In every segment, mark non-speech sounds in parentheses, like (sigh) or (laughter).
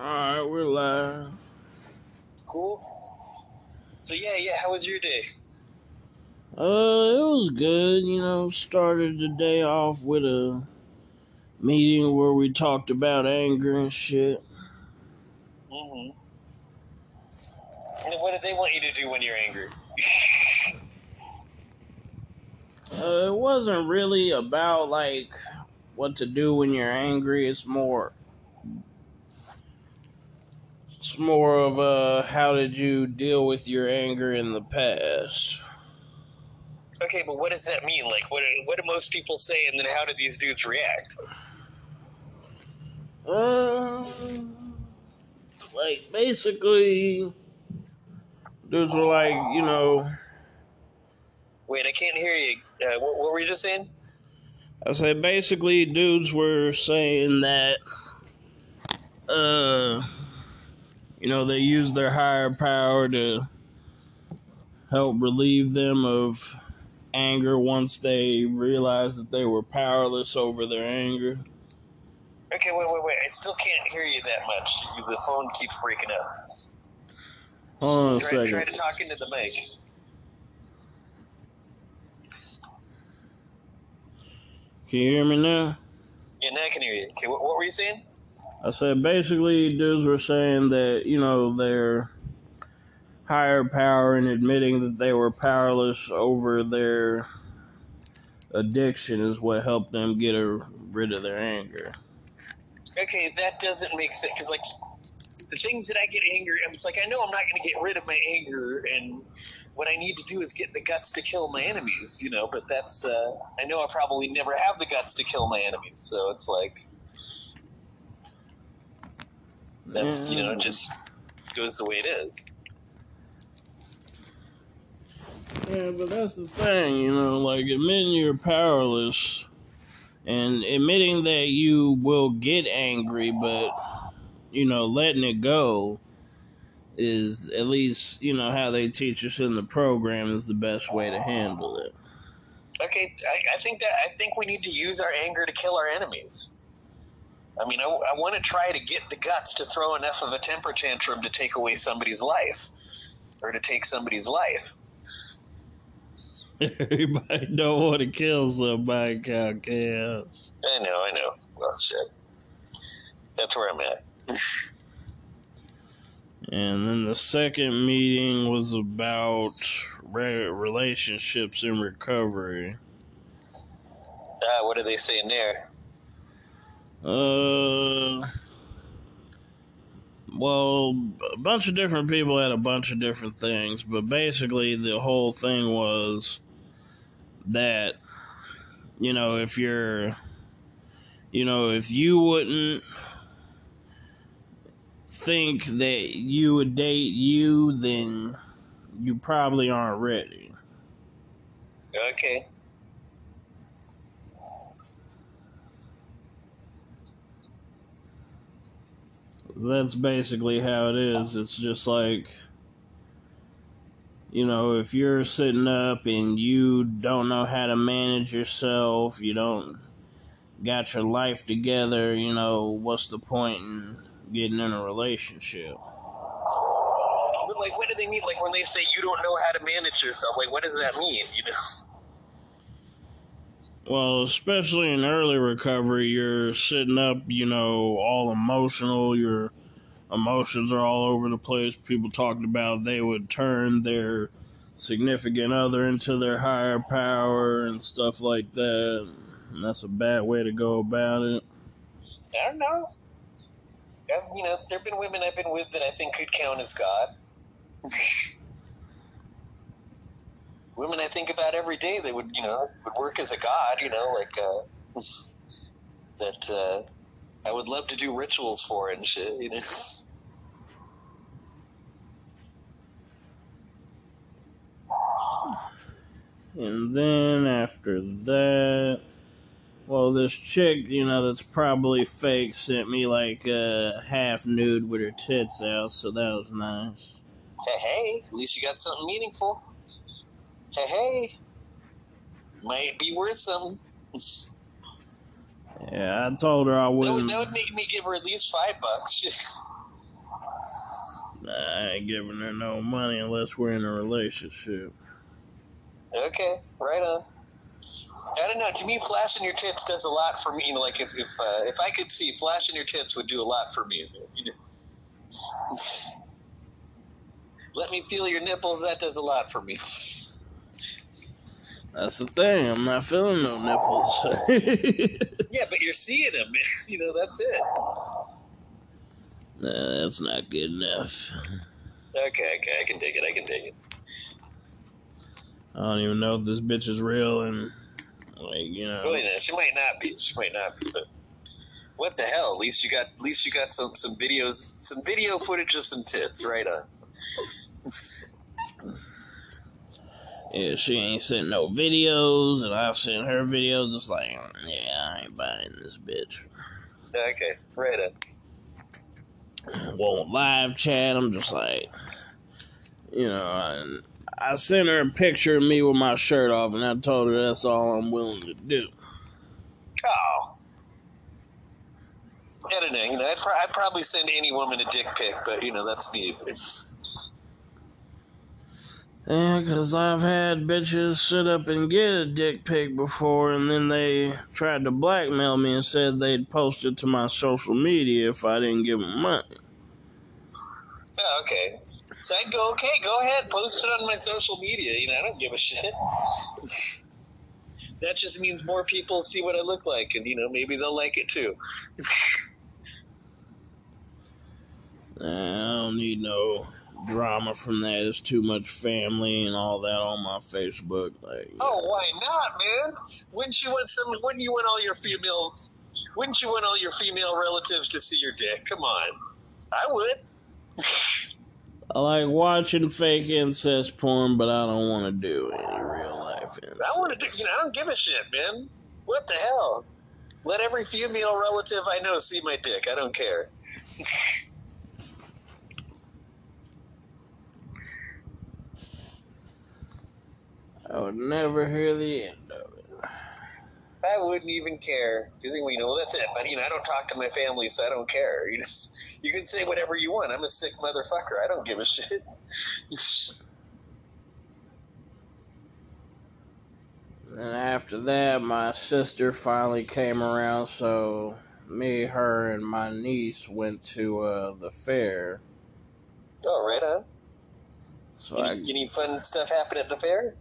Alright, we're live. Cool. So yeah, yeah. How was your day? Uh, it was good. You know, started the day off with a meeting where we talked about anger and shit. Mm-hmm. And what did they want you to do when you're angry? (laughs) Uh, it wasn't really about like what to do when you're angry. It's more, it's more of uh, how did you deal with your anger in the past? okay, but what does that mean? Like, what what do most people say, and then how do these dudes react? Uh, like basically, dudes were like, you know, Wait, I can't hear you. Uh, what, what were you just saying? I said basically, dudes were saying that, uh, you know, they use their higher power to help relieve them of anger once they realized that they were powerless over their anger. Okay, wait, wait, wait. I still can't hear you that much. The phone keeps breaking up. Hold on a Try, try to talk into the mic. Can you hear me now? Yeah, now I can hear you. Okay, what, what were you saying? I said basically, dudes were saying that you know their higher power and admitting that they were powerless over their addiction is what helped them get a, rid of their anger. Okay, that doesn't make sense because like the things that I get angry, it's like I know I'm not going to get rid of my anger, and what I need to do is get the guts to kill my enemies, you know. But that's uh, I know I probably never have the guts to kill my enemies, so it's like that's you know just goes the way it is. Yeah, but that's the thing, you know, like admitting you're powerless and admitting that you will get angry, but, you know, letting it go is at least, you know, how they teach us in the program is the best way to handle it. Okay, I, I think that I think we need to use our anger to kill our enemies. I mean, I, I want to try to get the guts to throw enough of a temper tantrum to take away somebody's life, or to take somebody's life. (laughs) Everybody don't want to kill somebody, Kyle Chaos. I know, I know. Well, shit. That's where I'm at. And then the second meeting was about re- relationships in recovery. Ah, what are they saying there? Uh, well, a bunch of different people had a bunch of different things, but basically the whole thing was that, you know, if you're, you know, if you wouldn't think that you would date you, then you probably aren't ready. Okay. That's basically how it is. It's just like, you know, if you're sitting up and you don't know how to manage yourself, you don't got your life together, you know, what's the point in getting in a relationship? Like, what do they mean? Like when they say you don't know how to manage yourself, like what does that mean? You know? Well, especially in early recovery, you're sitting up, you know, all emotional. Your emotions are all over the place. People talked about they would turn their significant other into their higher power and stuff like that. And that's a bad way to go about it. I don't know. I've, you know, there have been women I've been with that I think could count as God. (laughs) women I think about every day that would, you know, would work as a god. You know, like uh, that uh, I would love to do rituals for and shit. You know. And then after that, well, this chick, you know, that's probably fake sent me like a half nude with her tits out, so that was nice. Hey, hey, at least you got something meaningful. Hey, hey, might be worth something. Yeah, I told her I That would, wouldn't. that would make me give her at least five bucks. (laughs) I ain't giving her no money unless we're in a relationship. Okay, right on. I don't know. To me, flashing your tits does a lot for me. You know, like if if uh, if I could see flashing your tits would do a lot for me. You know? (laughs) Let me feel your nipples. That does a lot for me. (laughs) That's the thing. I'm not feeling no nipples. (laughs) Yeah, but you're seeing them. (laughs) You know, that's it. nah, that's not good enough. Okay, okay, I can take it. I can take it. I don't even know if this bitch is real and like you know. Really, no, she might not be. She might not be. But what the hell? At least you got. At least you got some some videos, some video footage of some tits. Right on. (laughs) Yeah, she ain't sent no videos, and I've sent her videos. It's like, mm, yeah, I ain't buying this bitch. Okay, right on. Won't live chat. I'm just like, you know, I, I sent her a picture of me with my shirt off, and I told her that's all I'm willing to do. Oh. I don't know. You know, I'd, pro- I'd probably send any woman a dick pic, but you know, that's me. It's, Yeah, because I've had bitches sit up and get a dick pic before, and then they tried to blackmail me and said they'd post it to my social media if I didn't give them money. oh, okay. So I'd go, okay, go ahead, post it on my social media. You know, I don't give a shit. that just means more people see what I look like, and you know, maybe they'll like it too. (laughs) I don't need no drama from that. It's too much family and all that on my Facebook. Like, Oh, why not, man? Wouldn't you want some? Wouldn't you want all your female? Wouldn't you want all your female relatives to see your dick? Come on, I would. I like watching fake incest porn, but I don't want to do any real life incest. I want to do. You know, I don't give a shit, man. What the hell? Let every female relative I know see my dick. I don't care. (laughs) I would never hear the end of it. I wouldn't even care. You think, well, you know, that's it. But you know, I don't talk to my family, so I don't care. You just, you can say whatever you want. I'm a sick motherfucker. I don't give a shit. (laughs) And after that, my sister finally came around, so me, her, and my niece went to uh, the fair. oh, right on. So I, Any, any fun stuff happen at the fair?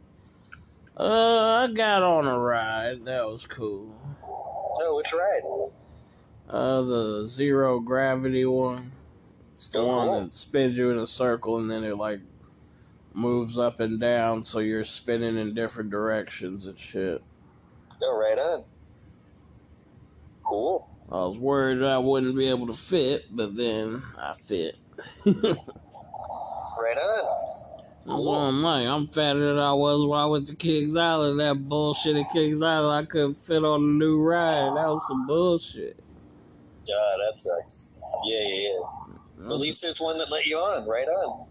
Uh, I got on a ride. That was cool. Oh, which ride? Uh, the zero gravity one. It's the Oh, one cool. that spins you in a circle and then it like moves up and down, so you're spinning in different directions and shit. Oh, right on. Cool. I was worried I wouldn't be able to fit, but then I fit. (laughs) Right on. That's what I'm like. I'm fatter than I was when I went to Kings Island. That bullshit at Kings Island, I couldn't fit on the new ride. That was some bullshit. God, that sucks. Yeah, yeah, yeah. At least there's one that let you on. Right on.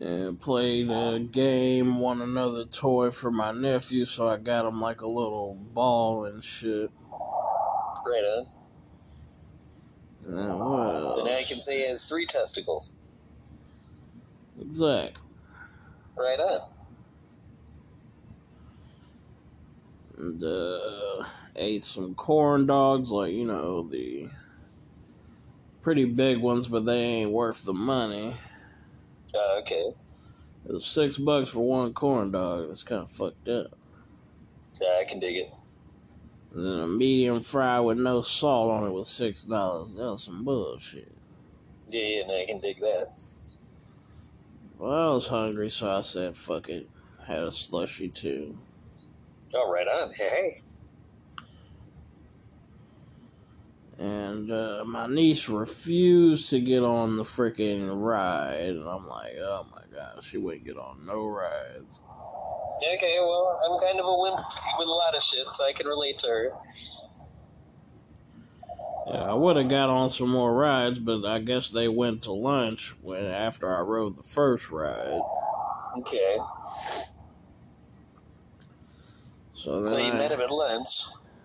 Yeah, played a game, won another toy for my nephew, so I got him like a little ball and shit. Right on. And then what else? Now you can say he has three testicles. Exactly. Right on. And uh, ate some corn dogs, like, you know, the pretty big ones, but they ain't worth the money. Uh, okay. It was six bucks for one corn dog. That's kind of fucked up. Yeah, I can dig it. And then a medium fry with no salt on it was six dollars. That was some bullshit. Yeah, yeah, no, I can dig that. Well, I was hungry, so I said, "Fuck it." Had a slushy too. Oh, right on. Hey, hey. And uh, my niece refused to get on the freaking ride, and I'm like, "Oh my god, she wouldn't get on no rides." Okay, well, I'm kind of a wimp with a lot of shit, so I can relate to her. Yeah, I would have got on some more rides, but I guess they went to lunch when after I rode the first ride. Okay. So then So you I- met him at lunch.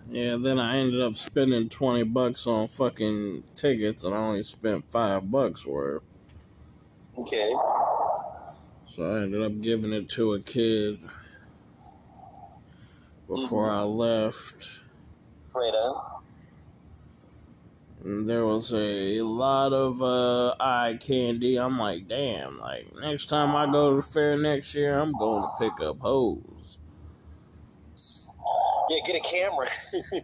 Yeah, then I ended up spending 20 bucks on fucking tickets and I only spent 5 bucks worth. Okay. So I ended up giving it to a kid before mm-hmm. I left. Right on. There was a lot of uh, eye candy. I'm like, damn, like next time I go to the fair next year, I'm going to pick up hoes. Yeah, get a camera. (laughs)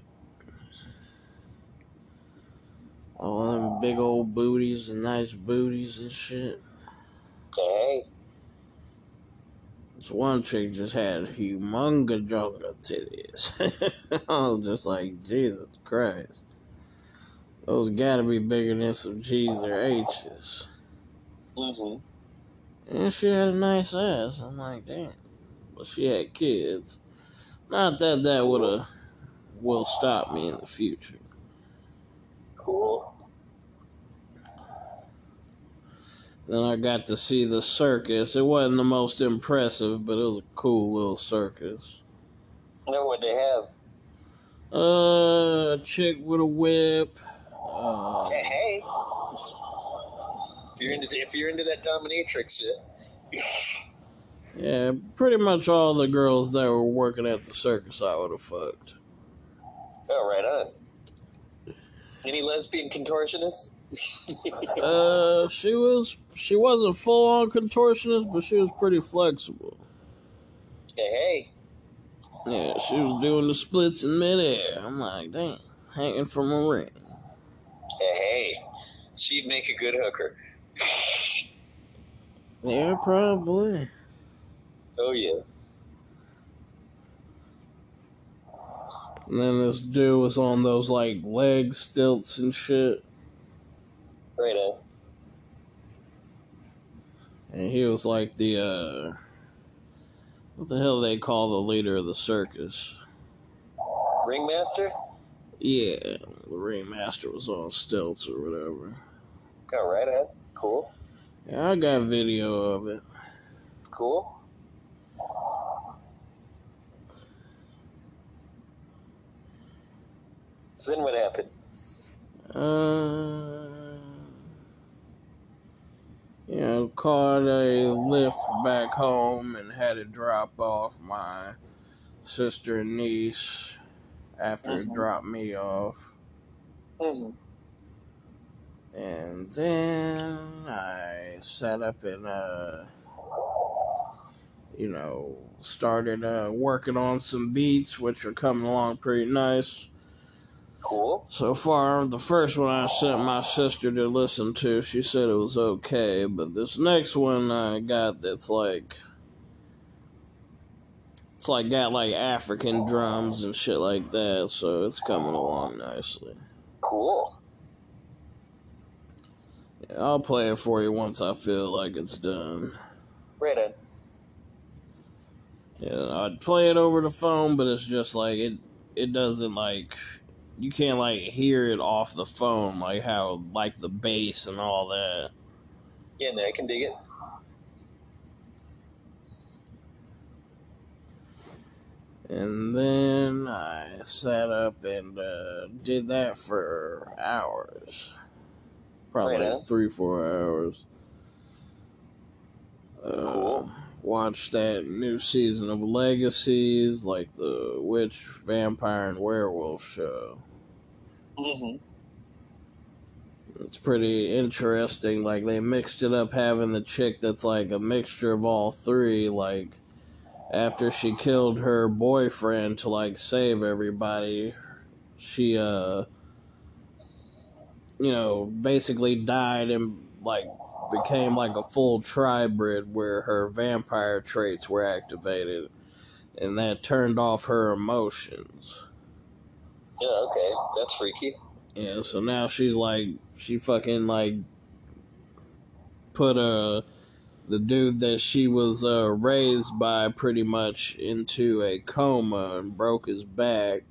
All them big old booties and nice booties and shit. hey. This one chick just had humongous jungle titties. (laughs) I was just like, Jesus Christ. Those gotta be bigger than some G's or H's. Mm-hmm. And she had a nice ass. I'm like, damn. But she had kids. Not that that would have will stop me in the future. Cool. Then I got to see the circus. It wasn't the most impressive, but it was a cool little circus. Know what they have? Uh, a chick with a whip. Uh, Hey, hey. If you're into if you're into that dominatrix shit. yeah, pretty much all the girls that were working at the circus I would have fucked. Oh, right on. Any lesbian contortionists? (laughs) Uh, she was she wasn't full on contortionist, but she was pretty flexible. hey, hey. Yeah, she was doing the splits in midair. I'm like, damn, hanging from a ring. She'd make a good hooker. Yeah, probably. Oh, yeah. And then this dude was on those like leg stilts and shit, Right on. and he was like the uh, what the hell they call the leader of the circus? Ringmaster? Yeah, the ringmaster was on stilts or whatever. Oh, right ahead. Cool. Yeah, I got video of it. Cool. So then what happened? Uh, you know, caught a lift back home and had to drop off my sister and niece after it Mhm. dropped me off. Mm-hmm. And then I sat up and, uh, you know, started uh, working on some beats, which are coming along pretty nice. Cool. So far, the first one I sent my sister to listen to, she said it was okay, but this next one I got that's like. It's like got like African drums and shit like that, so it's coming along nicely. Cool. I'll play it for you once I feel like it's done. Right on. Yeah, I'd play it over the phone, but it's just like it. It doesn't like you can't like hear it off the phone like how like the bass and all that. Yeah, no, I can dig it. And then I sat up and uh, did that for hours. Probably Right like three, four hours. Uh, Cool. Watched that new season of Legacies, like the witch, vampire, and werewolf show. Mm-hmm. It's pretty interesting. Like they mixed it up having the chick that's like a mixture of all three. Like after she killed her boyfriend to like save everybody, she uh you know basically died and like became like a full tribrid where her vampire traits were activated and that turned off her emotions. Yeah, okay. That's freaky. Yeah, so now she's like she fucking like put uh the dude that she was uh raised by pretty much into a coma and broke his back.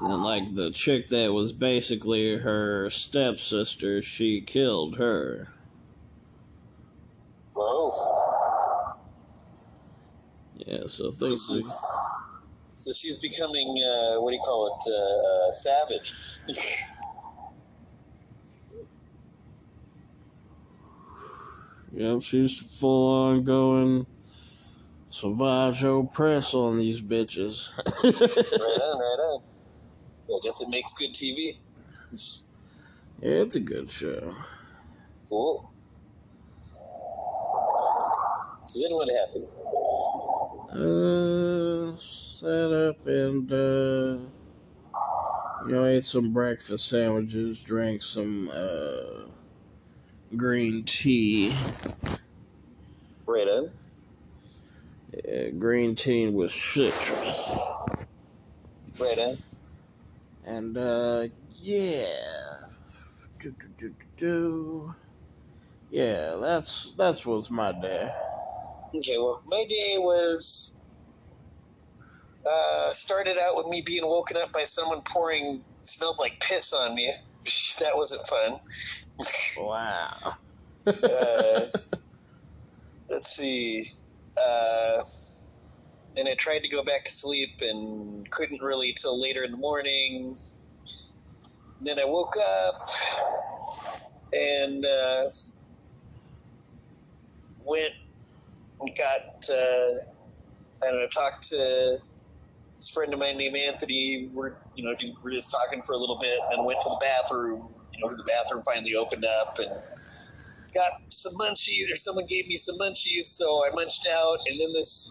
And like the chick that was basically her stepsister, she killed her. Whoa. Yeah, so I think So she's, so she's becoming uh, what do you call it? Uh, uh, savage. (laughs) yep, she's full on going Savage Press on these bitches. right on, right on. I guess it makes good TV. yeah, it's a good show. Cool. So then what happened? Uh, sat up and, uh, you know, ate some breakfast sandwiches, drank some, uh, green tea. Right on. Yeah, green tea with citrus. Right on. And, uh, yeah. Do, do, do, do, do. Yeah, that's, that's what's my day. Okay, well, my day was uh, started out with me being woken up by someone pouring smelled like piss on me. (laughs) that wasn't fun. Wow. (laughs) Uh, let's see. Uh, and I tried to go back to sleep and couldn't really till later in the morning. then I woke up and uh, went and got, uh, I know, talked to this friend of mine named Anthony. We're, you know, we're just talking for a little bit and went to the bathroom. You know, the bathroom finally opened up and got some munchies, or someone gave me some munchies, so I munched out. And then this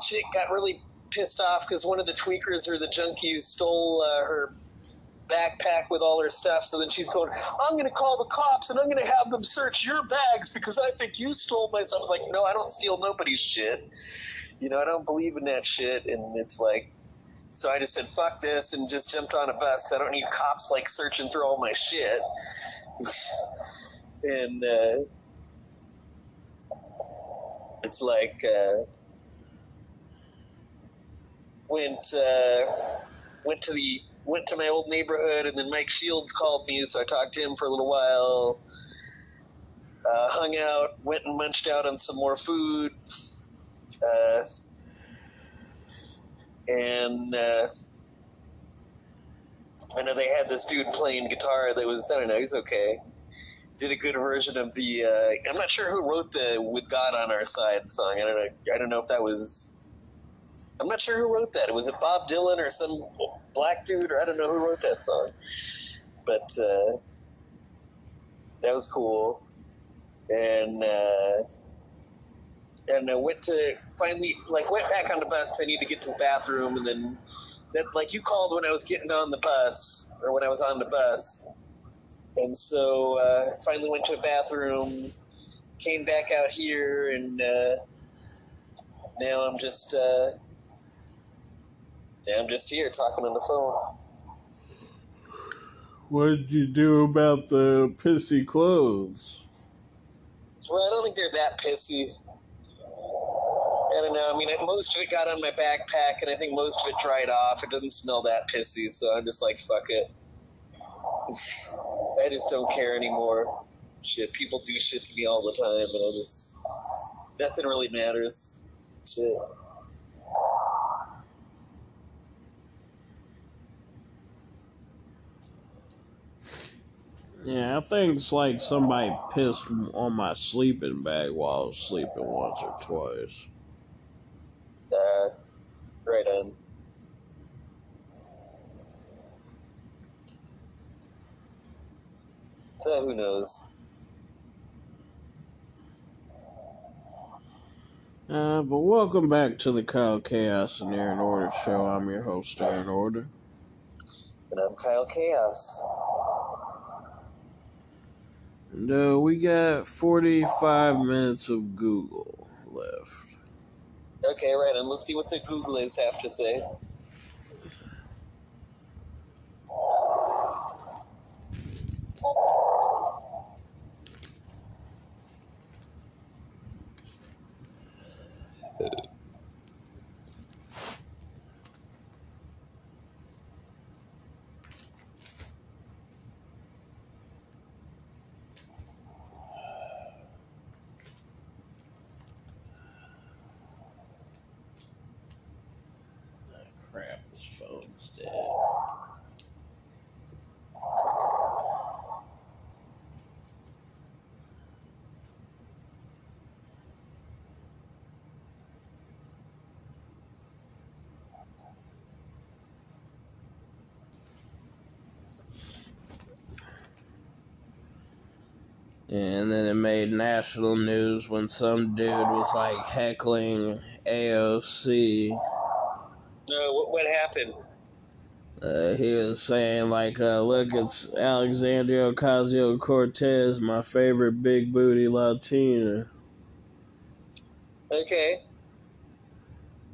chick got really pissed off because one of the tweakers or the junkies stole uh, her backpack with all her stuff. So then she's going, I'm going to call the cops and I'm going to have them search your bags because I think you stole my stuff. Like, no, I don't steal nobody's shit. You know, I don't believe in that shit. And it's like, so I just said, fuck this and just jumped on a bus I don't need cops like searching through all my shit. (laughs) and uh, it's like, uh, went, uh, went to the went to my old neighborhood, and then Mike Shields called me, so I talked to him for a little while. Uh, hung out, went and munched out on some more food, uh, and uh, I know they had this dude playing guitar that was I don't know he's okay. Did a good version of the uh, I'm not sure who wrote the "With God on Our Side" song. I don't know. I don't know if that was I'm not sure who wrote that. Was it Bob Dylan or some black dude, or I don't know who wrote that song. But uh, that was cool. And uh, and I went to finally like went back on the bus. I need to get to the bathroom, and then that like you called when I was getting on the bus or when I was on the bus. And so uh, finally went to a bathroom, came back out here, and uh, now I'm just uh, yeah, I'm just here talking on the phone. What did you do about the pissy clothes? Well, I don't think they're that pissy. I don't know. I mean, most of it got on my backpack, and I think most of it dried off. It doesn't smell that pissy, so I'm just like, fuck it. I just don't care anymore. Shit, people do shit to me all the time, and I just nothing really matters. Shit. Yeah, I think it's like somebody pissed on my sleeping bag while I was sleeping once or twice. Uh, right on. So who knows? Uh, but welcome back to the Kyle Chaos and Aaron Order show. I'm your host, Aaron Order. And I'm Kyle Chaos. And uh, we got 45 minutes of Google left. Okay, right and Let's see what the Googlies have to say. And then it made national news when some dude was like heckling AOC. No, what, what happened? Uh, he was saying like, uh, "Look, it's Alexandria Ocasio Cortez, my favorite big booty Latina." Okay.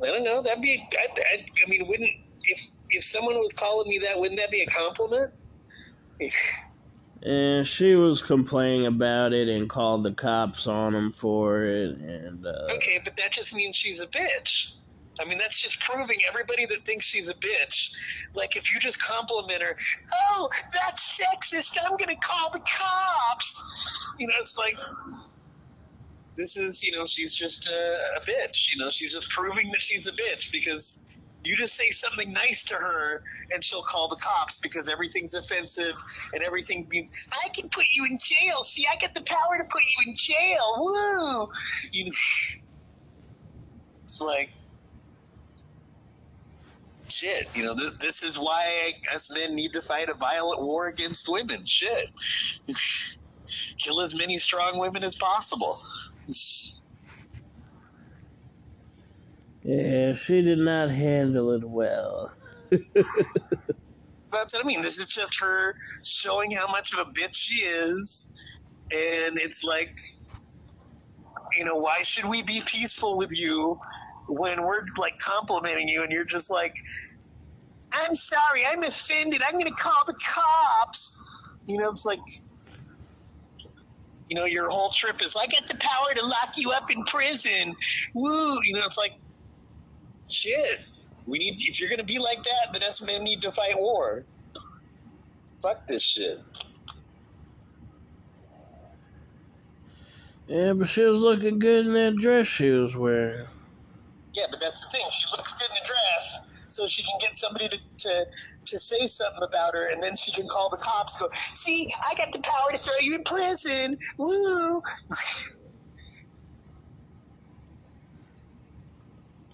I don't know. That'd be. I, I, I mean, wouldn't if if someone was calling me that, wouldn't that be a compliment? (laughs) And she was complaining about it and called the cops on him for it. And uh, okay, but that just means she's a bitch. I mean, that's just proving everybody that thinks she's a bitch. Like, if you just compliment her, oh, that's sexist. I'm to call the cops. You know, it's like, this is, you know, she's just a, a bitch. You know, she's just proving that she's a bitch because you just say something nice to her and she'll call the cops because everything's offensive and everything means I can put you in jail. See, I get the power to put you in jail. Woo! You know, it's like shit. You know, th- this is why us men need to fight a violent war against women. Shit, (laughs) kill as many strong women as possible. (laughs) Yeah, she did not handle it well. That's what I mean. This is just her showing how much of a bitch she is. And it's like, you know, why should we be peaceful with you when we're like complimenting you and you're just like, I'm sorry, I'm offended. I'm going to call the cops. You know, it's like, you know, your whole trip is, I got the power to lock you up in prison. Woo. You know, it's like, shit. We need to, if you're to be like that, then us men need to fight war. Fuck this shit. Yeah, but she was looking good in that dress she was wearing. Yeah, but that's the thing. She looks good in a dress, so she can get somebody to, to to say something about her, and then she can call the cops. Go, see, I got the power to throw you in prison. Woo! (laughs)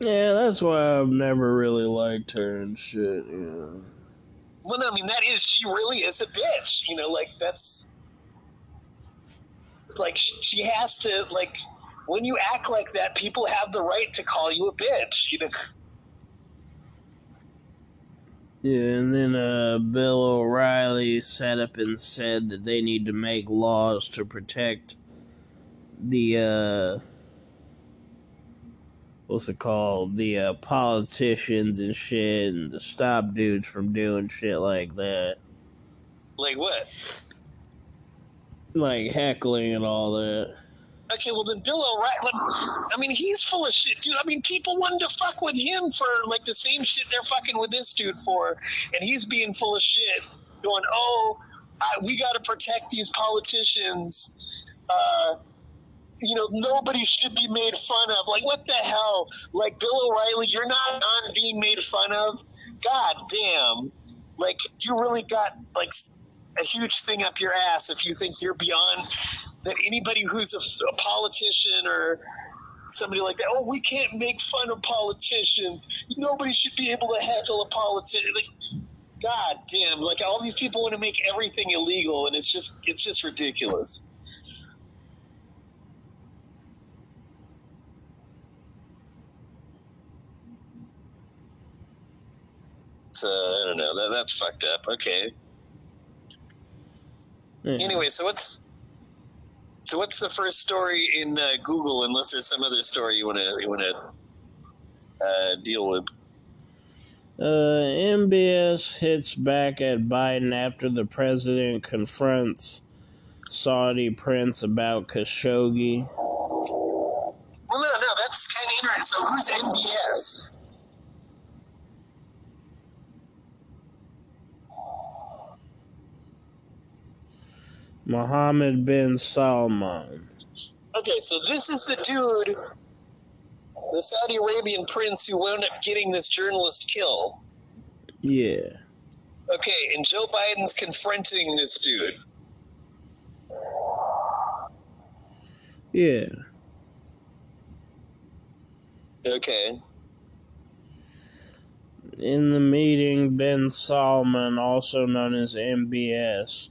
Yeah, that's why I've never really liked her and shit. Yeah. Well, no, I mean that is she really is a bitch. You know, like that's like she has to like when you act like that, people have the right to call you a bitch. You know. Yeah, and then uh, Bill O'Reilly sat up and said that they need to make laws to protect the uh, what's it called? The uh, politicians and shit, and to stop dudes from doing shit like that. Like what? Like heckling and all that. Okay, well then Bill O'Reilly. I mean, he's full of shit, dude. I mean, people wanted to fuck with him for like the same shit they're fucking with this dude for, and he's being full of shit, going, "Oh, I, we got to protect these politicians." Uh, you know, nobody should be made fun of. Like, what the hell? Like, Bill O'Reilly, you're not on being made fun of? God damn. Like, you really got, like, a huge thing up your ass if you think you're beyond that anybody who's a, a politician or somebody like that, oh, we can't make fun of politicians. Nobody should be able to heckle a politician. Like, God damn, like all these people want to make everything illegal, and it's just it's just ridiculous. So I don't know. That that's fucked up. Okay. Anyway, so what's so what's the first story in uh, Google? Unless there's some other story you want to you want to uh, deal with. Uh, MBS hits back at Biden after the president confronts Saudi prince about Khashoggi. Well, no, no, that's kind of interesting. So who's MBS? Mohammed bin Salman. Okay, so this is the dude, the Saudi Arabian prince who wound up getting this journalist killed. Yeah. Okay, and Joe Biden's confronting this dude. Yeah. Okay. In the meeting, bin Salman, also known as MBS,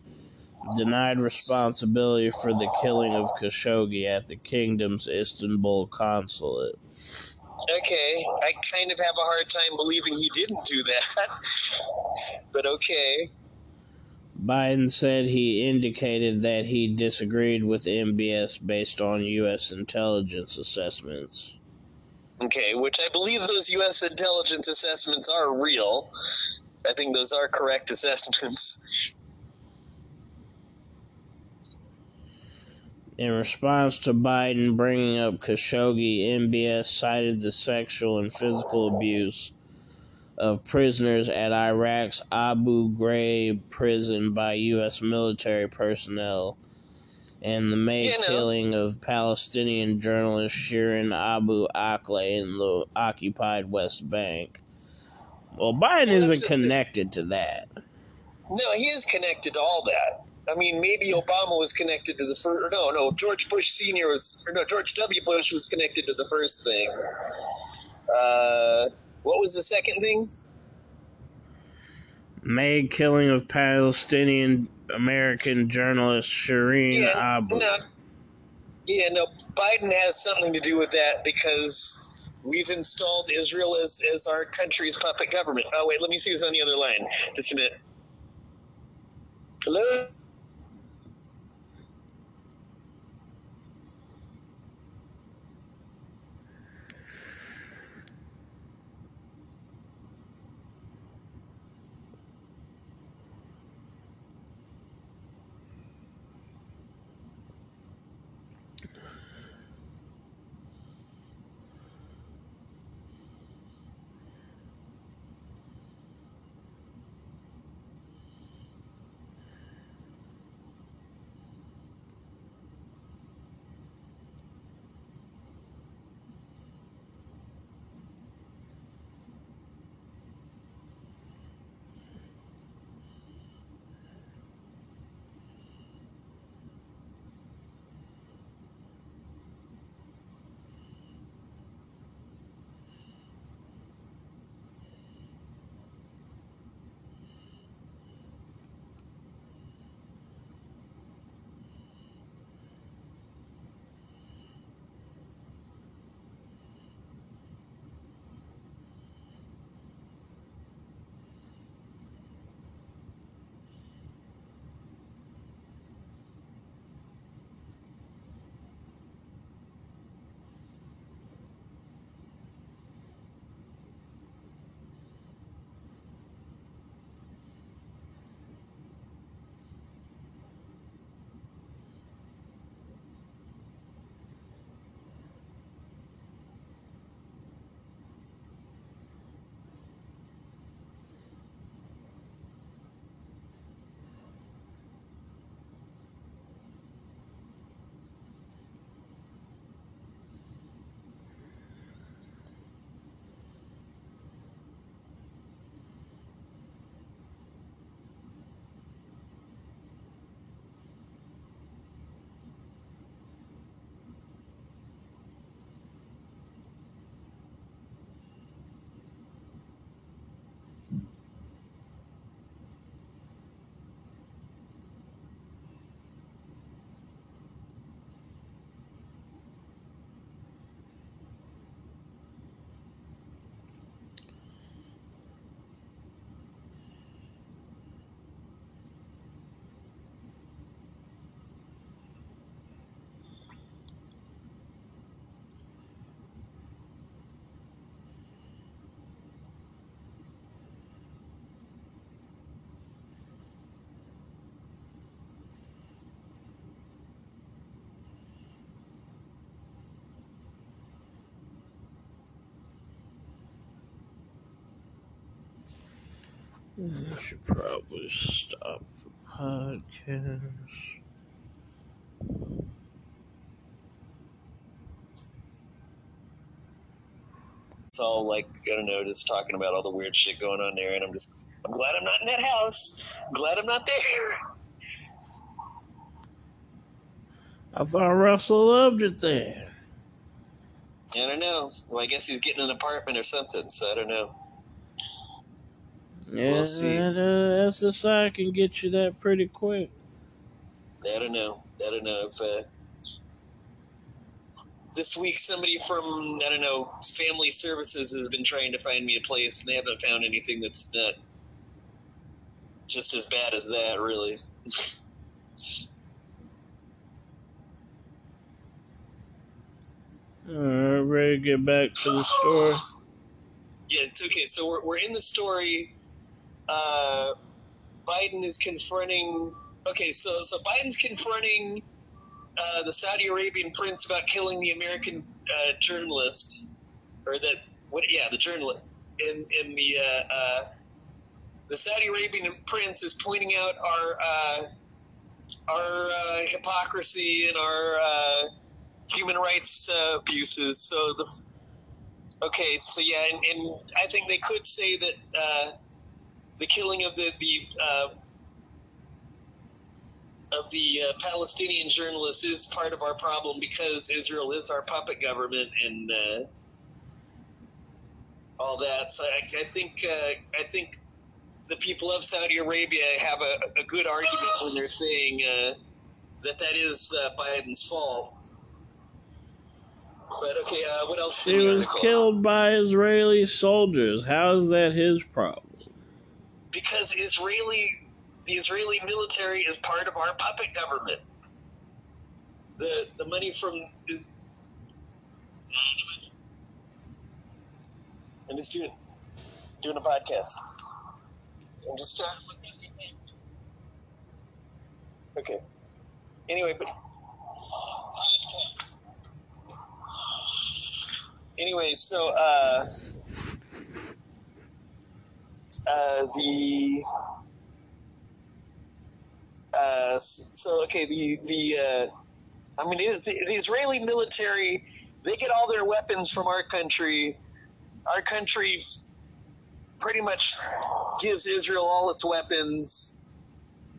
denied responsibility for the killing of Khashoggi at the kingdom's Istanbul consulate. Okay, I kind of have a hard time believing he didn't do that. (laughs) but okay. Biden said he indicated that he disagreed with MBS based on U.S. intelligence assessments. Okay, which I believe those U.S. intelligence assessments are real. I think those are correct assessments. (laughs) In response to Biden bringing up Khashoggi, MBS cited the sexual and physical abuse of prisoners at Iraq's Abu Ghraib prison by U.S. military personnel and the May You know. killing of Palestinian journalist Shireen Abu Akleh in the occupied West Bank. Well, Biden Well, isn't connected to that. No, he is connected to all that. I mean, maybe Obama was connected to the first. No, no, George Bush Senior was, or no, George W. Bush was connected to the first thing. Uh, what was the second thing? May killing of Palestinian American journalist Shireen Yeah, Abu. no, yeah, no. Biden has something to do with that because we've installed Israel as as our country's puppet government. Oh wait, let me see who's on the other line. Just a minute. Hello. I should probably stop the podcast. it's all like I don't know, just talking about all the weird shit going on there, and I'm just I'm glad I'm not in that house. I'm glad I'm not there. (laughs) I thought Russell loved it there. I don't know. Well, I guess he's getting an apartment or something, so I don't know. Yeah, We'll see. that, uh, SSI can get you that pretty quick. I don't know. I don't know if uh, this week somebody from I don't know family services has been trying to find me a place, and they haven't found anything that's not just as bad as that, really. (laughs) Alright, ready to get back to the story. Yeah, it's okay. So we're, we're in the story. Uh, Biden is confronting. Okay, so so Biden's confronting uh, the Saudi Arabian prince about killing the American uh, journalist, or that what? Yeah, the journalist. In in the uh, uh, the Saudi Arabian prince is pointing out our uh, our uh, hypocrisy and our uh, human rights abuses. So the Okay, so yeah, and, and I think they could say that uh, the killing of the the uh, of the uh, Palestinian journalists is part of our problem because Israel is our puppet government and uh, all that. So I, I think uh, I think the people of Saudi Arabia have a, a good argument when they're saying uh, that that is uh, Biden's fault. But okay, uh, what else? He was killed by Israeli soldiers. How is that his problem? Because Israeli, the Israeli military is part of our puppet government. The the money from is. I'm doing doing a podcast. I'm just. Uh, okay. Anyway, but. Anyway, so uh, uh, the uh, so okay the the uh, I mean the, the Israeli military they get all their weapons from our country. Our country pretty much gives Israel all its weapons.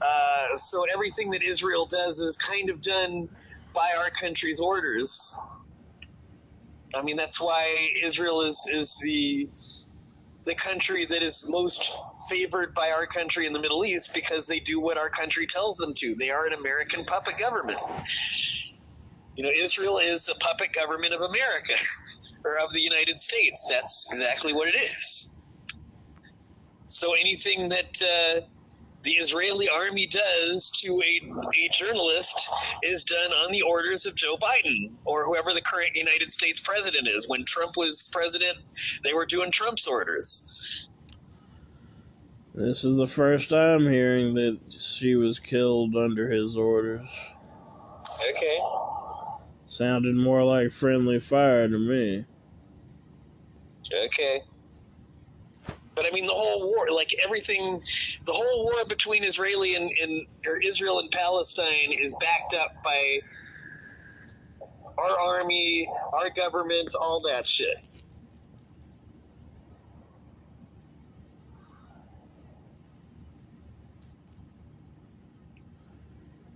Uh, so everything that Israel does is kind of done by our country's orders. I mean that's why Israel is is the the country that is most favored by our country in the Middle East because they do what our country tells them to. They are an American puppet government. You know, Israel is a puppet government of America (laughs) or of the United States. That's exactly what it is. So anything that uh, the Israeli army does to a, a journalist is done on the orders of Joe Biden or whoever the current United States president is. When Trump was president, they were doing Trump's orders. This is the first I'm hearing that she was killed under his orders. Okay. Sounded more like friendly fire to me. Okay. But I mean, the whole war, like everything, the whole war between Israeli and, and or Israel and Palestine is backed up by our army, our government, all that shit.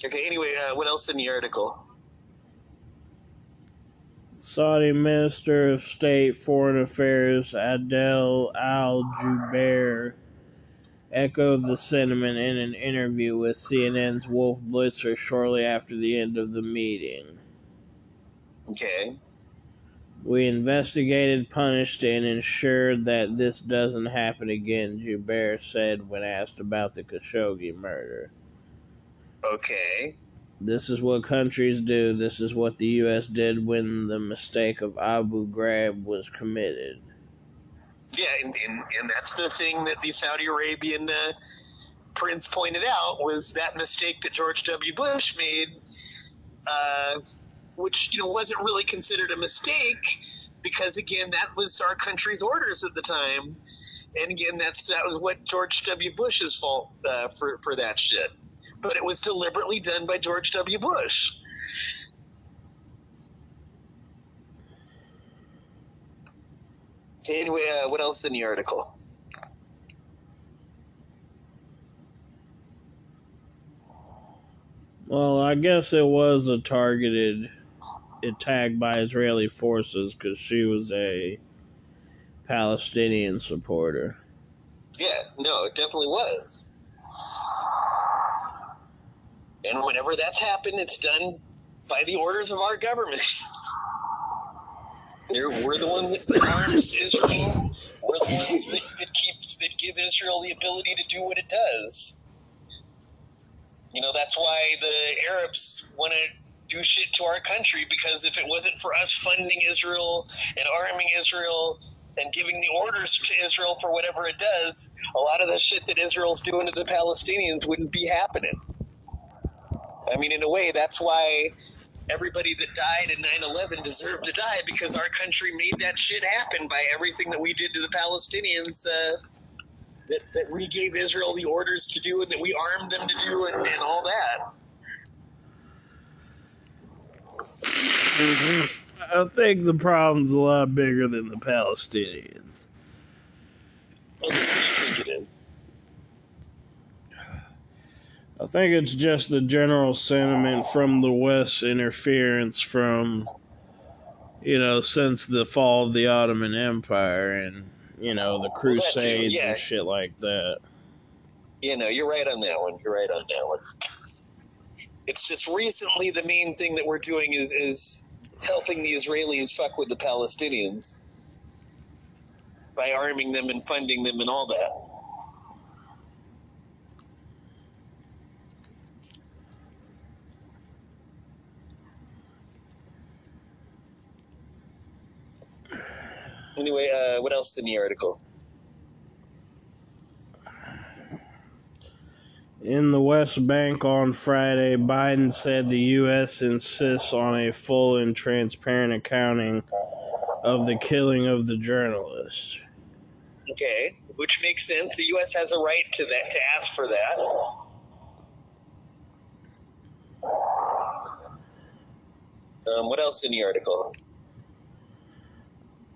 Okay. Anyway, uh, what else in the article? Saudi Minister of State Foreign Affairs Adel Al Jubeir echoed the sentiment in an interview with CNN's Wolf Blitzer shortly after the end of the meeting. Okay. We investigated, punished, and ensured that this doesn't happen again, Jubeir said when asked about the Khashoggi murder. Okay. This is what countries do. This is what the U.S. did when the mistake of Abu Ghraib was committed. Yeah, and, and, and that's the thing that the Saudi Arabian uh, prince pointed out was that mistake that George W. Bush made, uh, which you know wasn't really considered a mistake because again that was our country's orders at the time, and again that's that was what George W. Bush's fault uh, for for that shit, but it was deliberately done by George W. Bush. Anyway, uh, what else in the article? Well, I guess it was a targeted attack by Israeli forces because she was a Palestinian supporter. Yeah, no, it definitely was. And whenever that's happened, it's done by the orders of our government. (laughs) we're the ones that (coughs) arms Israel. We're the ones that, keeps that give Israel the ability to do what it does. You know, that's why the Arabs want to do shit to our country because if it wasn't for us funding Israel and arming Israel and giving the orders to Israel for whatever it does, a lot of the shit that Israel's doing to the Palestinians wouldn't be happening. I mean, in a way, that's why everybody that died in 9-11 deserved to die because our country made that shit happen by everything that we did to the Palestinians uh, that, that we gave Israel the orders to do and that we armed them to do and, and all that. I think the problem's a lot bigger than the Palestinians. You think it is? I think it's just the general sentiment from the West interference from, you know, since the fall of the Ottoman Empire and, you know, the Crusades yeah. and shit like that. You know, you're right on that one. You're right on that one. It's just recently the main thing that we're doing is, is helping the Israelis fuck with the Palestinians by arming them and funding them and all that. Anyway, uh, what else in the article? In the West Bank on Friday, Biden said the U.S. insists on a full and transparent accounting of the killing of the journalist. Okay, which makes sense. The U.S. has a right to that to ask for that. Um, what else in the article?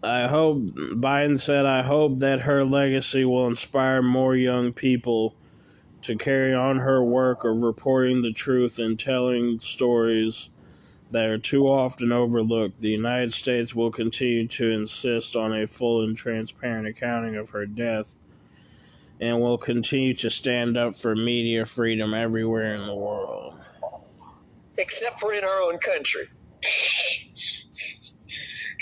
I hope, Biden said, I hope that her legacy will inspire more young people to carry on her work of reporting the truth and telling stories that are too often overlooked. The United States will continue to insist on a full and transparent accounting of her death and will continue to stand up for media freedom everywhere in the world. Except for in our own country. (laughs)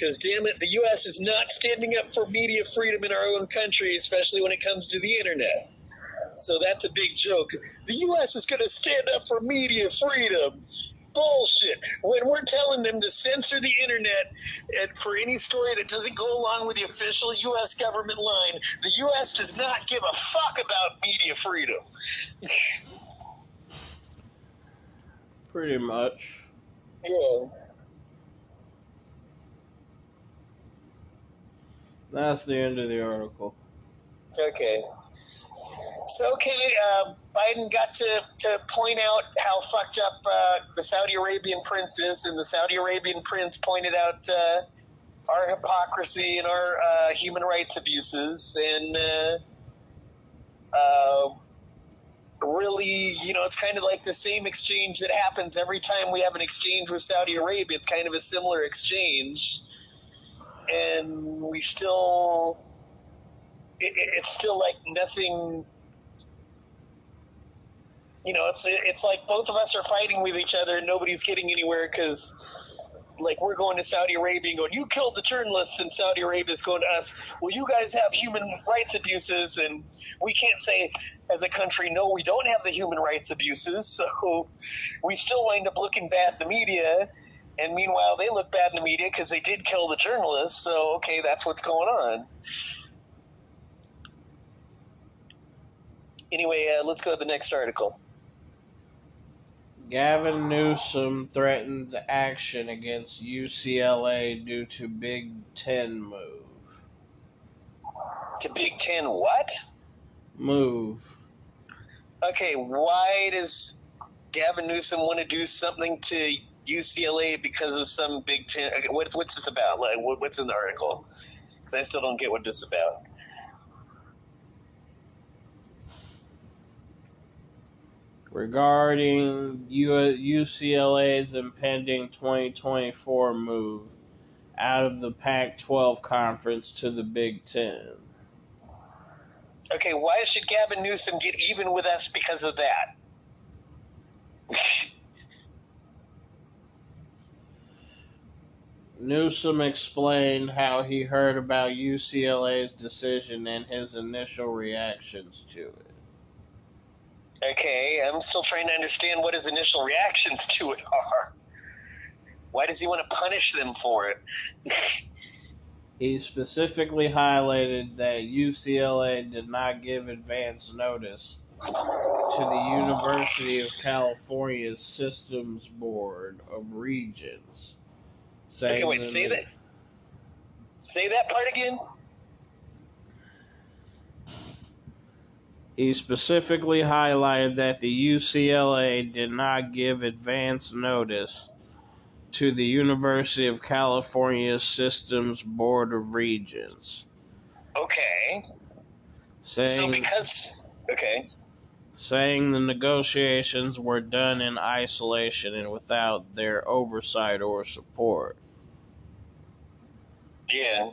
Because, damn it, the U.S. is not standing up for media freedom in our own country, especially when it comes to the internet. So that's a big joke. The U.S. is going to stand up for media freedom. Bullshit. When we're telling them to censor the internet and for any story that doesn't go along with the official U.S. government line, the U.S. does not give a fuck about media freedom. (laughs) Pretty much. Yeah. That's the end of the article. Okay. So, okay, uh, Biden got to, to point out how fucked up uh, the Saudi Arabian prince is, and the Saudi Arabian prince pointed out uh, our hypocrisy and our uh, human rights abuses, and uh, uh, really, you know, it's kind of like the same exchange that happens every time we have an exchange with Saudi Arabia. It's kind of a similar exchange, and we still. It, it's still like nothing you know, it's it's like both of us are fighting with each other and nobody's getting anywhere because, like, we're going to Saudi Arabia and going, "You killed the journalists," and Saudi Arabia is going to us, "Well, you guys have human rights abuses," and we can't say as a country, "No, we don't have the human rights abuses," (laughs) so we still wind up looking bad in the media. And meanwhile, they look bad in the media because they did kill the journalists. So, okay, that's what's going on. Anyway, uh, let's go to the next article. Gavin Newsom threatens action against UCLA due to Big Ten move. To Big Ten what? Move. Okay, why does Gavin Newsom want to do something to UCLA because of some Big Ten? What's what's this about? Like, what's in the article? Because I still don't get what this is about. regarding UCLA's impending 2024 move out of the Pac 12 conference to the Big Ten. Okay, why should Gavin Newsom get even with us because of that? (laughs) Newsom explained how he heard about UCLA's decision and his initial reactions to it. Okay, I'm still trying to understand what his initial reactions to it are. Why does he want to punish them for it? (laughs) he specifically highlighted that UCLA did not give advance notice to the University of California's Systems Board of Regents. Okay, wait, say that. Say that part again. He specifically highlighted that the UCLA did not give advance notice to the University of California Systems Board of Regents. Okay. Saying, so because okay. Saying the negotiations were done in isolation and without their oversight or support. Yeah.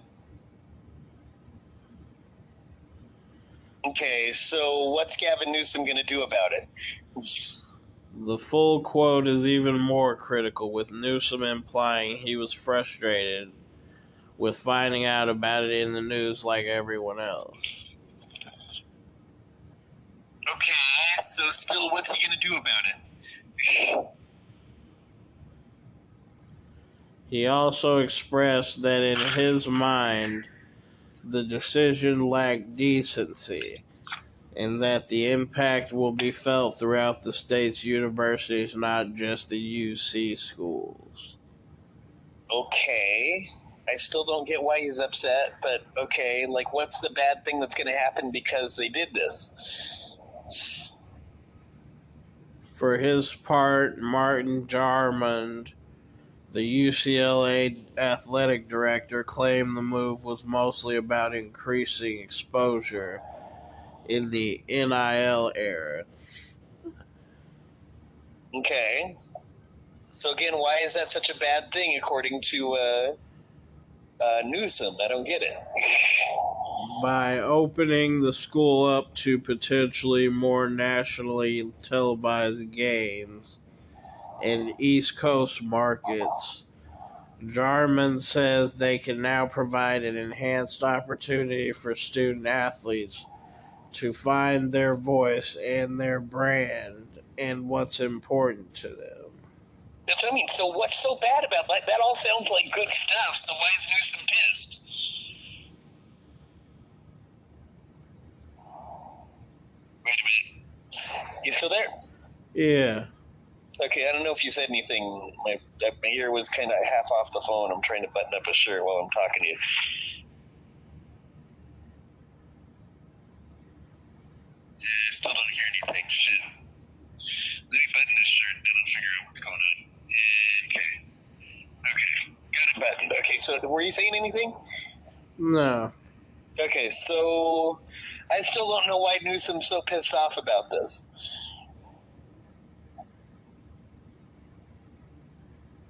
Okay, so what's Gavin Newsom going to do about it? The full quote is even more critical, with Newsom implying he was frustrated with finding out about it in the news like everyone else. Okay, so still, what's he to do about it? he also expressed that in his mind, the decision lacked decency and that the impact will be felt throughout the state's universities, not just the UC schools. Okay. I still don't get why he's upset, but okay, like what's the bad thing that's going to happen because they did this? For his part, Martin Jarmond the UCLA athletic director claimed the move was mostly about increasing exposure in the NIL era. Okay. So again, why is that such a bad thing according to uh, uh, Newsom? I don't get it. (laughs) By opening the school up to potentially more nationally televised games, in East Coast markets. Jarmond says they can now provide an enhanced opportunity for student athletes to find their voice and their brand and what's important to them. That's what I mean. So what's so bad about that? That all sounds like good stuff. So why is Newsom pissed? Wait. You still there? Yeah. Okay, I don't know if you said anything. My my ear was kind of half off the phone. I'm trying to button up a shirt while I'm talking to you. Yeah, I still don't hear anything. Shit. Let me button this shirt and I'll figure out what's going on. okay. Okay. Got it buttoned. Okay, so were you saying anything? No. Okay, so I still don't know why Newsom's so pissed off about this.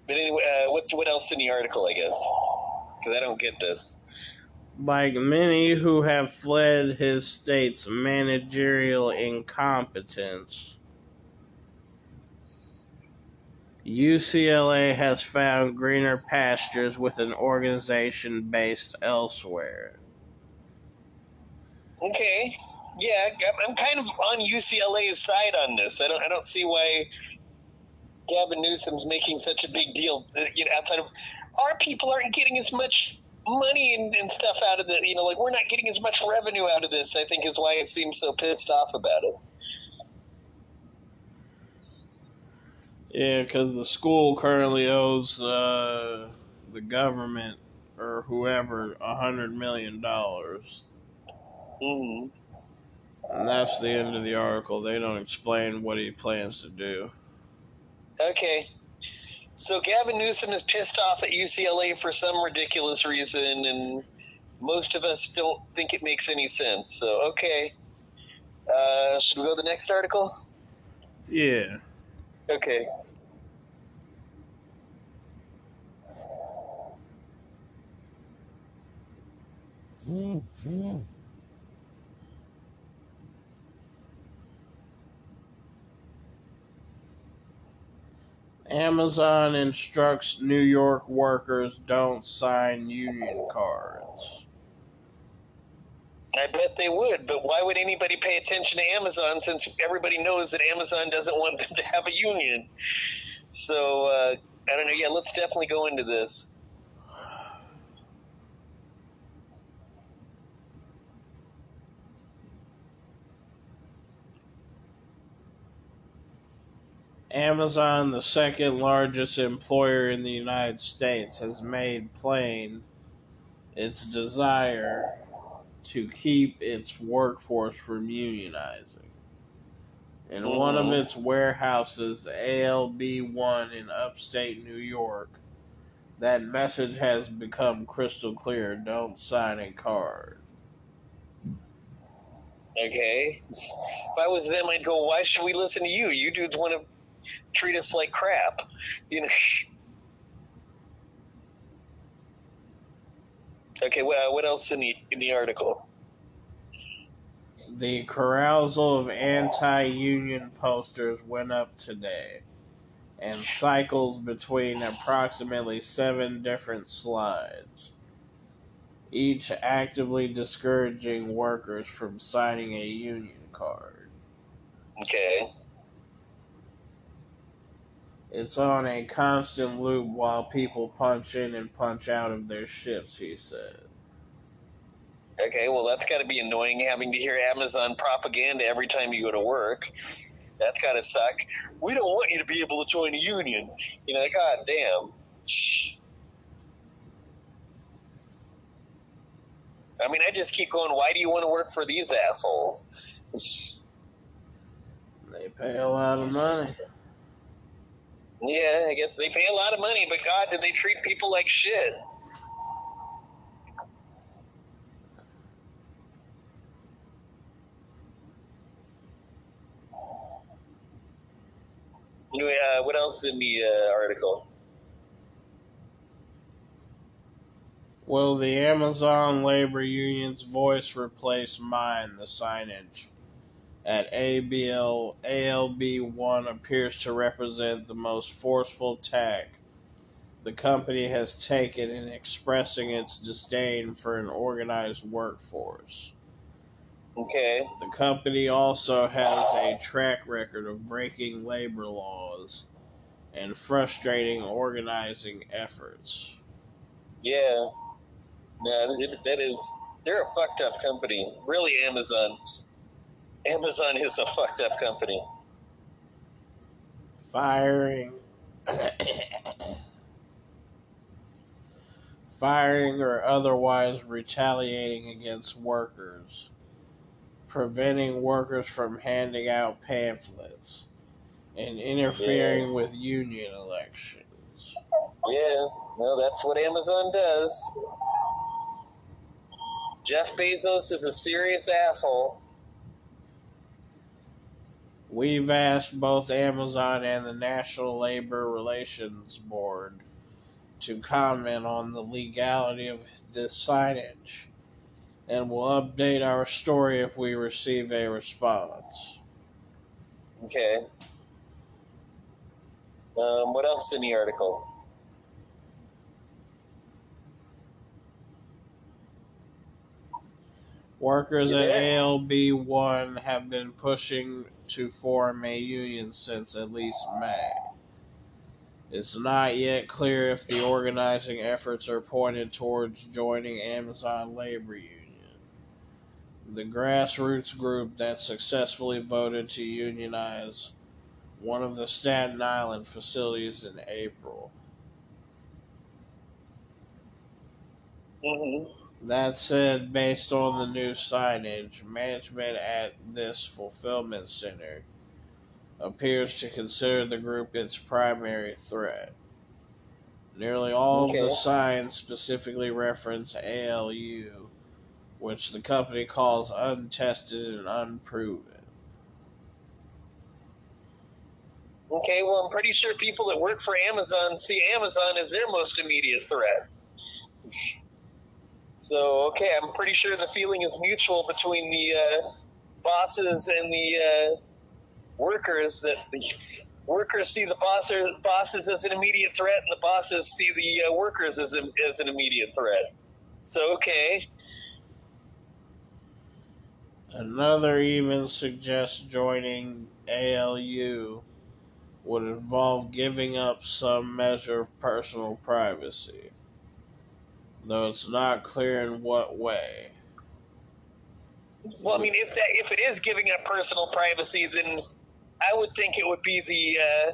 But anyway, uh, what what else in the article? I guess because I don't get this. Like many who have fled his state's managerial incompetence, UCLA has found greener pastures with an organization based elsewhere. Okay, yeah, I'm kind of on UCLA's side on this. I don't, I don't see why Gavin Newsom's making such a big deal. Uh, you know, outside of our people aren't getting as much money and, and stuff out of the. You know, like we're not getting as much revenue out of this. I think is why it seems so pissed off about it. Yeah, because the school currently owes uh, the government or whoever a hundred million dollars. Mm-hmm. And that's the end of the article. They don't explain what he plans to do. Okay. So Gavin Newsom is pissed off at UCLA for some ridiculous reason, and most of us don't think it makes any sense. So, okay. Uh, should we go to the next article? Yeah. Okay. Amazon instructs New York workers don't sign union cards. I bet they would, but why would anybody pay attention to Amazon since everybody knows that Amazon doesn't want them to have a union? So, uh, I don't know. Yeah, let's definitely go into this. Amazon, the second largest employer in the United States, has made plain its desire to keep its workforce from unionizing. In mm-hmm. one of mm-hmm. its warehouses, ALB1 in upstate New York, that message has become crystal clear don't sign a card. Okay. If I was them, I'd go, why should we listen to you? You dudes want to treat us like crap. You know. (laughs) okay, what, what else in the in the article? The carousal of anti-union posters went up today, and cycles between approximately seven different slides, each actively discouraging workers from signing a union card. Okay. It's on a constant loop while people punch in and punch out of their shifts, he said. Okay, well, that's got to be annoying having to hear Amazon propaganda every time you go to work. That's got to suck. We don't want you to be able to join a union. You know, god damn. I mean, I just keep going, why do you want to work for these assholes? They pay a lot of money. Yeah, I guess they pay a lot of money, but God, did they treat people like shit? Anyway, uh, what else in the uh, article? Will the Amazon labor union's voice replace mine? The signage at ABL ALB1 appears to represent the most forceful tack the company has taken in expressing its disdain for an organized workforce. Okay. The company also has a track record of breaking labor laws and frustrating organizing efforts. Yeah. Yeah, that is. They're a fucked up company. Really, Amazon. Amazon is a fucked up company. Firing. firing or otherwise retaliating against workers, preventing workers from handing out pamphlets, and interfering yeah. with union elections. Yeah, well, that's what Amazon does. Jeff Bezos is a serious asshole. We've asked both Amazon and the National Labor Relations Board to comment on the legality of this signage and we'll update our story if we receive a response. Okay. Um, what else in the article? Workers yeah. at ALB 1 have been pushing to form a union since at least May. It's not yet clear if the organizing efforts are pointed towards joining Amazon Labor Union, the grassroots group that successfully voted to unionize one of the Staten Island facilities in April. Mm-hmm. That said, based on the new signage, management at this fulfillment center appears to consider the group its primary threat. Nearly all okay. of the signs specifically reference ALU which the company calls untested and unproven. Okay, well, I'm pretty sure people that work for Amazon see Amazon as their most immediate threat. So, okay, I'm pretty sure the feeling is mutual between the uh, bosses and the uh, workers that the workers see the bosses, bosses as an immediate threat, and the bosses see the uh, workers as, a, as an immediate threat. So, okay. Another even suggests joining ALU would involve giving up some measure of personal privacy, though it's not clear in what way. Well, I mean, if that if it is giving up personal privacy, then I would think it would be the uh,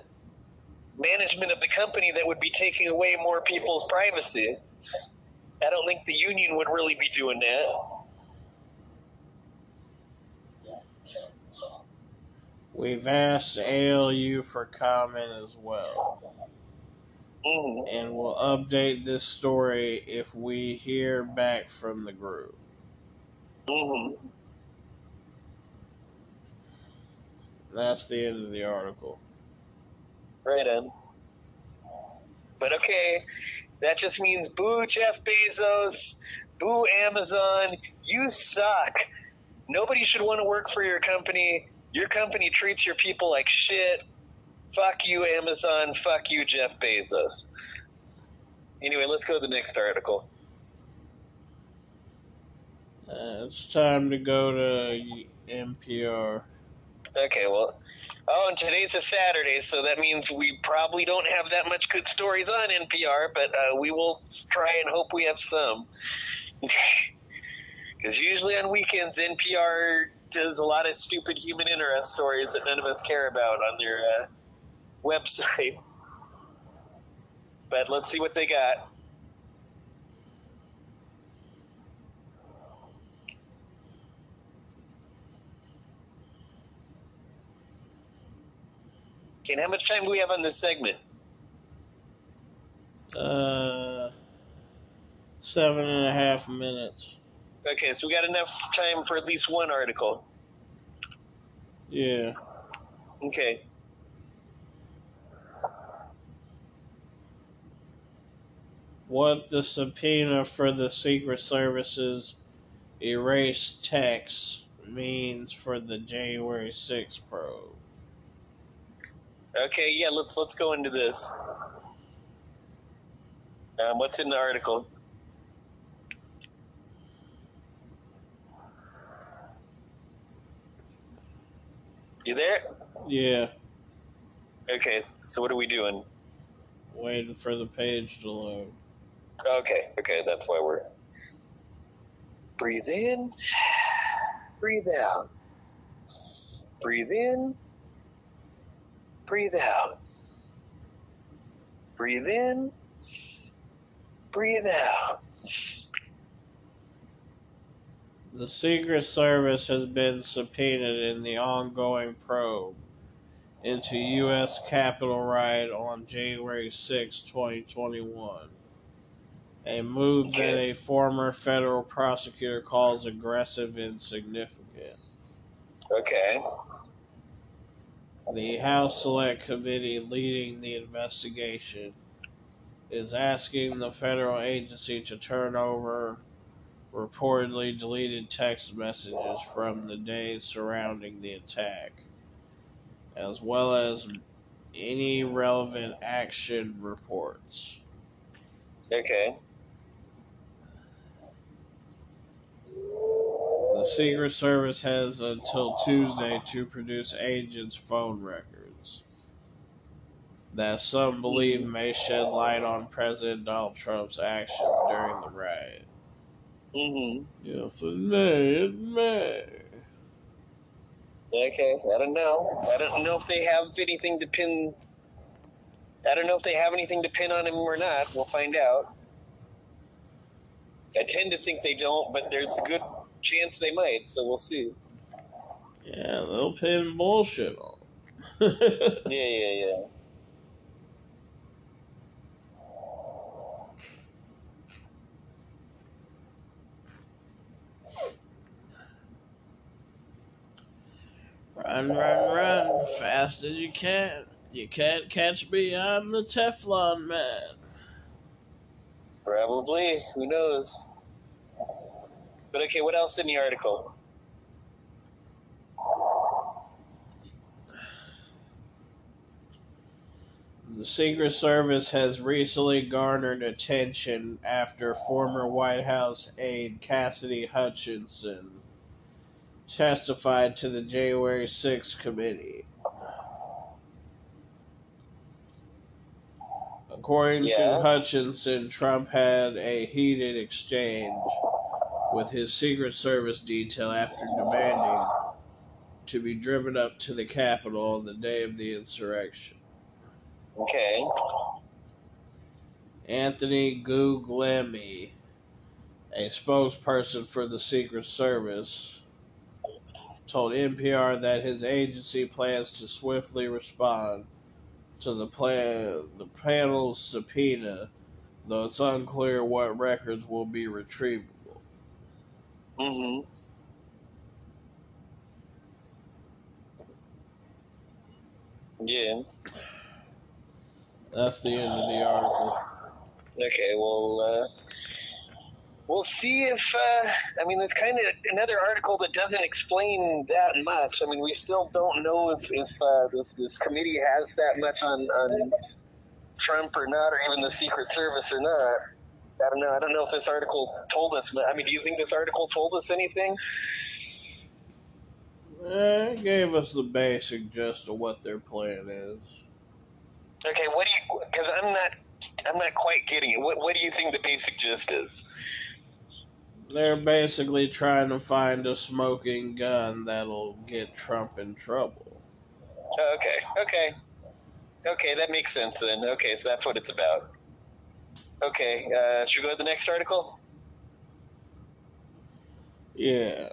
management of the company that would be taking away more people's privacy. I don't think the union would really be doing that. We've asked ALU for comment as well. Mm. And we'll update this story if we hear back from the group. hmm That's the end of the article. Right on. But okay, that just means boo Jeff Bezos, boo Amazon, you suck. Nobody should want to work for your company. Your company treats your people like shit. Fuck you, Amazon. Fuck you, Jeff Bezos. Anyway, let's go to the next article. Uh, it's time to go to NPR. Okay, well, oh, and today's a Saturday, so that means we probably don't have that much good stories on NPR, but uh, we will try and hope we have some. (laughs) Because usually on weekends, NPR does a lot of stupid human interest stories that none of us care about on their uh, website. (laughs) But let's see what they got. Okay, how much time do we have on this segment? Uh, seven and a half minutes. Okay, so we got enough time for at least one article. Yeah. Okay. What the subpoena for the Secret Service's erased text means for the January 6th probe. Okay, yeah, let's let's go into this. Um, what's in the article? You there? Yeah. Okay, so what are we doing? Waiting for the page to load. Okay, okay, that's why we're. Breathe in, breathe out. Breathe in, breathe out. Breathe in, breathe out. The Secret Service has been subpoenaed in the ongoing probe into U.S. Capitol riot on January 6, 2021. A move that a former federal prosecutor calls aggressive and significant. Okay. The House Select Committee leading the investigation is asking the federal agency to turn over reportedly deleted text messages from the days surrounding the attack, as well as any relevant action reports. Okay. The Secret Service has until Tuesday to produce agents' phone records that some believe may shed light on President Donald Trump's actions during the riot. Mm-hmm. Yes, it may, it may. Okay. I don't know. I don't know if they have anything to pin. I don't know if they have anything to pin on him or not. We'll find out. I tend to think they don't, but there's a good chance they might, so we'll see. Yeah, they'll pin bullshit on. (laughs) (laughs) yeah, yeah, yeah. Run, run, run, fast as you can. You can't catch me, I'm the Teflon man. Probably. Who knows? But okay, what else in the article? The Secret Service has recently garnered attention after former White House aide Cassidy Hutchinson testified to the January 6th committee. According Yeah. to Hutchinson, Trump had a heated exchange with his Secret Service detail after demanding to be driven up to the Capitol on the day of the insurrection. Okay. Anthony Guglielmi, a spokesperson for the Secret Service, told NPR that his agency plans to swiftly respond to the plan the panel's subpoena, though it's unclear what records will be retrievable. Mm-hmm. Yeah. That's the end of the article. Okay. Well, uh, we'll see if. Uh, I mean, it's kind of another article that doesn't explain that much. I mean, we still don't know if if uh, this this committee has that much on on Trump or not, or even the Secret Service or not. I don't know. I don't know if this article told us. I mean, do you think this article told us anything? Eh, it gave us the basic gist of what their plan is. Okay, what do you? Because I'm not, I'm not quite getting it. What What do you think the basic gist is? They're basically trying to find a smoking gun that'll get Trump in trouble. Okay, okay, okay. That makes sense then. Okay, so that's what it's about. Okay, uh, should we go to the next article? Yeah.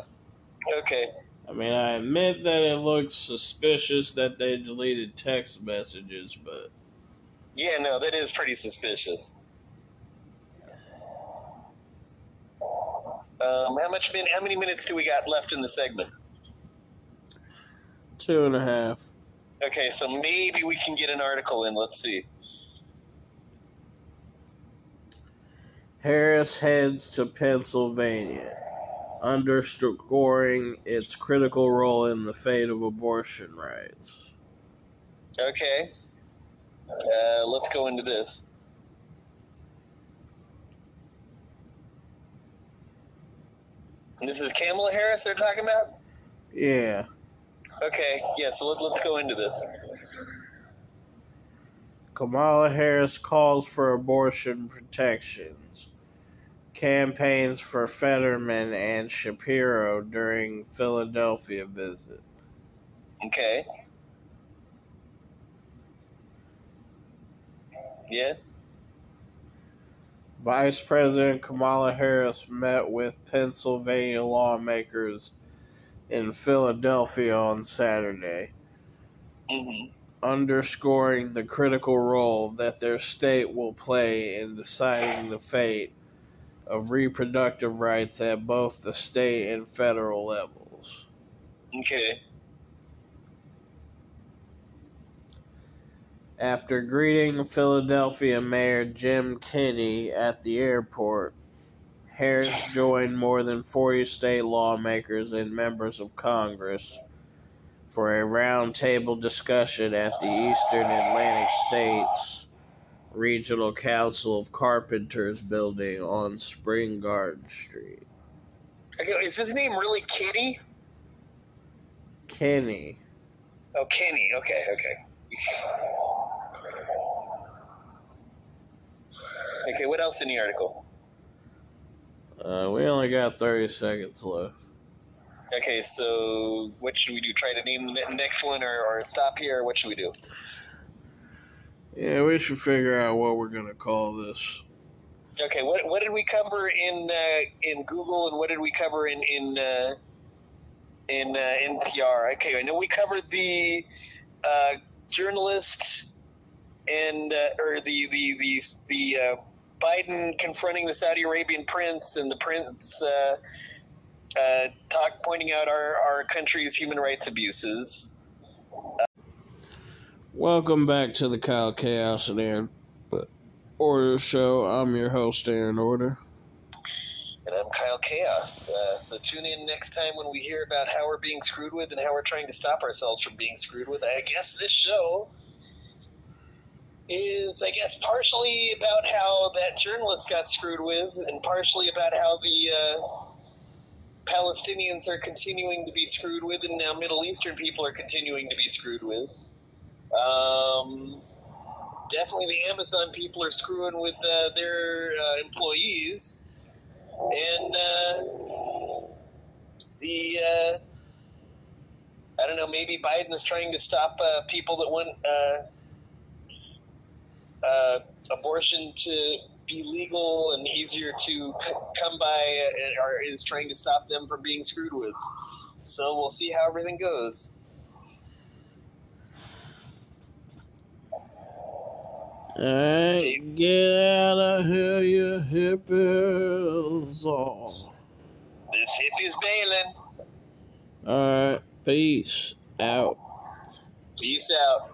Okay. I mean, I admit that it looks suspicious that they deleted text messages, but Yeah, no, that is pretty suspicious. Um, how much? Min- how many minutes do we got left in the segment? two and a half. Okay, so maybe we can get an article in. Let's see. Harris heads to Pennsylvania, underscoring its critical role in the fate of abortion rights. Okay. Uh, let's go into this. This is Kamala Harris they're talking about? Yeah. Okay, yeah, so let, let's go into this. Kamala Harris calls for abortion protections. Campaigns for Fetterman and Shapiro during Philadelphia visit. Okay. Yeah? Vice President Kamala Harris met with Pennsylvania lawmakers in Philadelphia on Saturday, hmm underscoring the critical role that their state will play in deciding the fate of reproductive rights at both the state and federal levels. Okay. After greeting Philadelphia Mayor Jim Kenney at the airport, Harris joined more than 40 state lawmakers and members of Congress for a roundtable discussion at the Eastern Atlantic States Regional Council of Carpenters building on Spring Garden Street. Okay, is his name really Kitty? Kenney. Oh, Kenny. Okay, okay. Okay, what else in the article? Uh, we only got 30 seconds left. Okay, so what should we do? Try to name the next one or, or stop here? What should we do? Yeah, we should figure out what we're going to call this. Okay, what what did we cover in uh, in Google and what did we cover in in uh, in uh, NPR? Okay, I know we covered the uh, journalist and uh, or the the the the uh, Biden confronting the Saudi Arabian prince and the prince uh, uh, talk pointing out our, our country's human rights abuses. Welcome back to the Kyle Chaos and Aaron Order Show. I'm your host, Aaron Order. And I'm Kyle Chaos. Uh, so tune in next time when we hear about how we're being screwed with and how we're trying to stop ourselves from being screwed with. I guess this show is, I guess, partially about how that journalist got screwed with, and partially about how the uh, Palestinians are continuing to be screwed with, and now Middle Eastern people are continuing to be screwed with. Um, definitely, the Amazon people are screwing with uh, their uh, employees, and uh, the uh, I don't know. Maybe Biden is trying to stop uh, people that want uh, abortion to be legal and easier to come by, or is trying to stop them from being screwed with. So we'll see how everything goes. Alright, get out of here, you hippies. Oh. This hippie's bailing. Alright, peace out. Peace out.